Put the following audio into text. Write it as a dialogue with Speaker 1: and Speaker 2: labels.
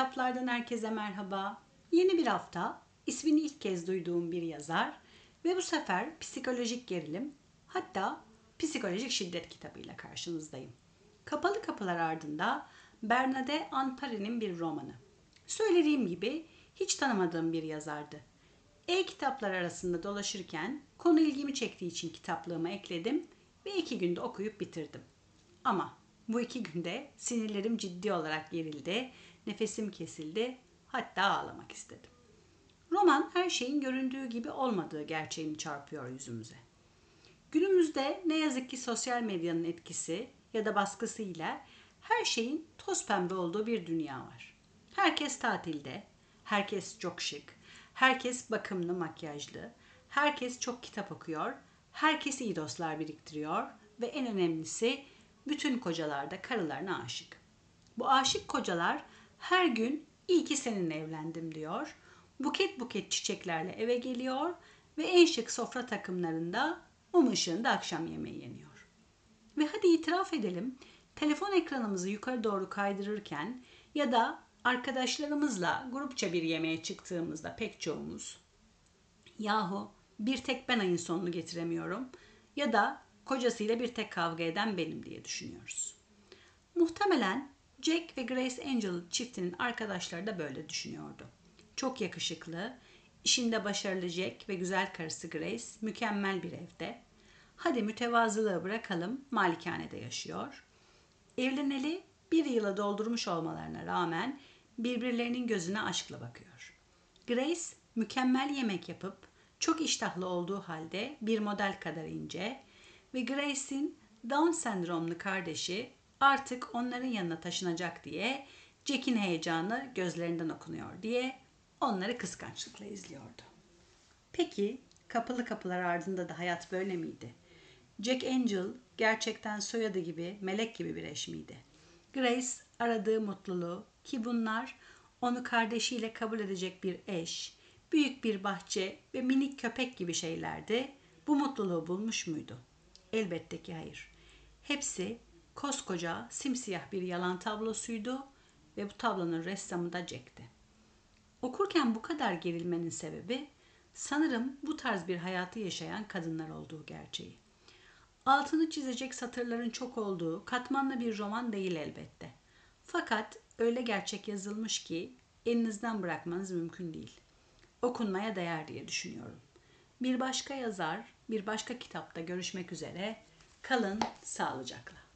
Speaker 1: Kitaplardan herkese merhaba. Yeni bir hafta, ismini ilk kez duyduğum bir yazar ve bu sefer psikolojik gerilim, hatta psikolojik şiddet kitabıyla karşınızdayım. Kapalı Kapılar ardında Bernadette Anparin'in bir romanı. Söylediğim gibi hiç tanımadığım bir yazardı. E-kitaplar arasında dolaşırken konu ilgimi çektiği için kitaplığıma ekledim ve iki günde okuyup bitirdim. Ama bu iki günde sinirlerim ciddi olarak gerildi, nefesim kesildi, hatta ağlamak istedim. Roman her şeyin göründüğü gibi olmadığı gerçeğini çarpıyor yüzümüze. Günümüzde ne yazık ki sosyal medyanın etkisi ya da baskısıyla her şeyin toz pembe olduğu bir dünya var. Herkes tatilde, herkes çok şık, herkes bakımlı makyajlı, herkes çok kitap okuyor, herkes iyi dostlar biriktiriyor ve en önemlisi bütün kocalar da karılarına aşık. Bu aşık kocalar her gün iyi ki seninle evlendim diyor. Buket buket çiçeklerle eve geliyor ve en şık sofra takımlarında mum ışığında akşam yemeği yeniyor. Ve hadi itiraf edelim, telefon ekranımızı yukarı doğru kaydırırken ya da arkadaşlarımızla grupça bir yemeğe çıktığımızda pek çoğumuz yahu bir tek ben ayın sonunu getiremiyorum ya da kocasıyla bir tek kavga eden benim diye düşünüyoruz. Muhtemelen Jack ve Grace Angel çiftinin arkadaşları da böyle düşünüyordu. Çok yakışıklı, işinde başarılı Jack ve güzel karısı Grace mükemmel bir evde. Hadi mütevazılığı bırakalım, malikanede yaşıyor. Evleneli bir yıla doldurmuş olmalarına rağmen birbirlerinin gözüne aşkla bakıyor. Grace mükemmel yemek yapıp çok iştahlı olduğu halde bir model kadar ince ve Grace'in Down sendromlu kardeşi artık onların yanına taşınacak diye Jack'in heyecanı gözlerinden okunuyor diye onları kıskançlıkla izliyordu. Peki kapılı kapılar ardında da hayat böyle miydi? Jack Angel gerçekten soyadı gibi melek gibi bir eş miydi? Grace aradığı mutluluğu ki bunlar onu kardeşiyle kabul edecek bir eş, büyük bir bahçe ve minik köpek gibi şeylerdi. Bu mutluluğu bulmuş muydu? Elbette ki hayır. Hepsi koskoca simsiyah bir yalan tablosuydu ve bu tablonun ressamı da Jack'ti. Okurken bu kadar gerilmenin sebebi sanırım bu tarz bir hayatı yaşayan kadınlar olduğu gerçeği. Altını çizecek satırların çok olduğu katmanlı bir roman değil elbette. Fakat öyle gerçek yazılmış ki elinizden bırakmanız mümkün değil. Okunmaya değer diye düşünüyorum. Bir başka yazar, bir başka kitapta görüşmek üzere. Kalın sağlıcakla.